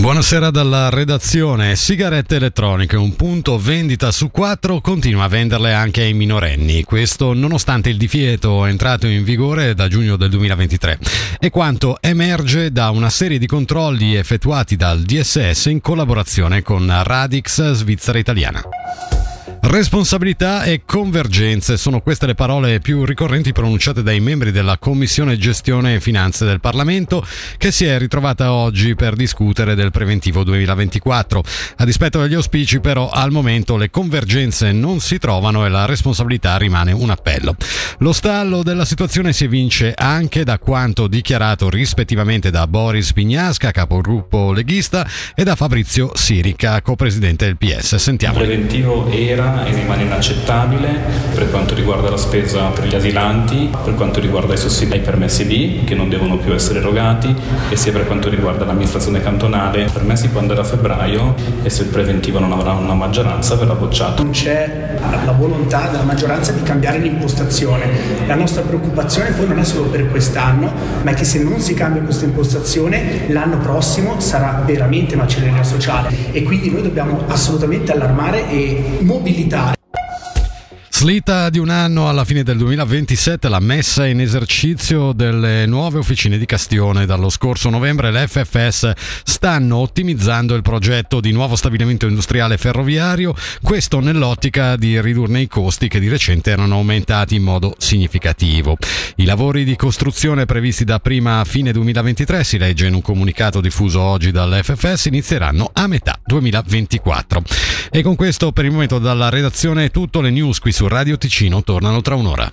Buonasera dalla redazione. Sigarette elettroniche, un punto vendita su quattro, continua a venderle anche ai minorenni. Questo nonostante il divieto entrato in vigore da giugno del 2023 e quanto emerge da una serie di controlli effettuati dal DSS in collaborazione con Radix Svizzera Italiana. Responsabilità e convergenze sono queste le parole più ricorrenti pronunciate dai membri della Commissione Gestione e Finanze del Parlamento che si è ritrovata oggi per discutere del preventivo 2024. A dispetto degli auspici però al momento le convergenze non si trovano e la responsabilità rimane un appello. Lo stallo della situazione si evince anche da quanto dichiarato rispettivamente da Boris Pignasca, capogruppo leghista, e da Fabrizio Sirica, co-presidente del PS. Sentiamo. Il preventivo era e rimane inaccettabile per quanto riguarda la spesa per gli asilanti, per quanto riguarda i sussidi ai permessi B che non devono più essere erogati e sia per quanto riguarda l'amministrazione cantonale, permessi quando era febbraio e se il preventivo non avrà una maggioranza verrà bocciato. Non c'è la volontà della maggioranza di cambiare l'impostazione. La nostra preoccupazione poi non è solo per quest'anno, ma è che se non si cambia questa impostazione l'anno prossimo sarà veramente macelleria sociale e quindi noi dobbiamo assolutamente allarmare e mobilitare militare. Slita di un anno alla fine del 2027 la messa in esercizio delle nuove officine di Castione. Dallo scorso novembre le FFS stanno ottimizzando il progetto di nuovo stabilimento industriale ferroviario, questo nell'ottica di ridurne i costi che di recente erano aumentati in modo significativo. I lavori di costruzione previsti da prima a fine 2023, si legge in un comunicato diffuso oggi dall'FFS, inizieranno a metà 2024. E con questo per il momento dalla redazione è tutto, le news qui su Radio Ticino tornano tra un'ora.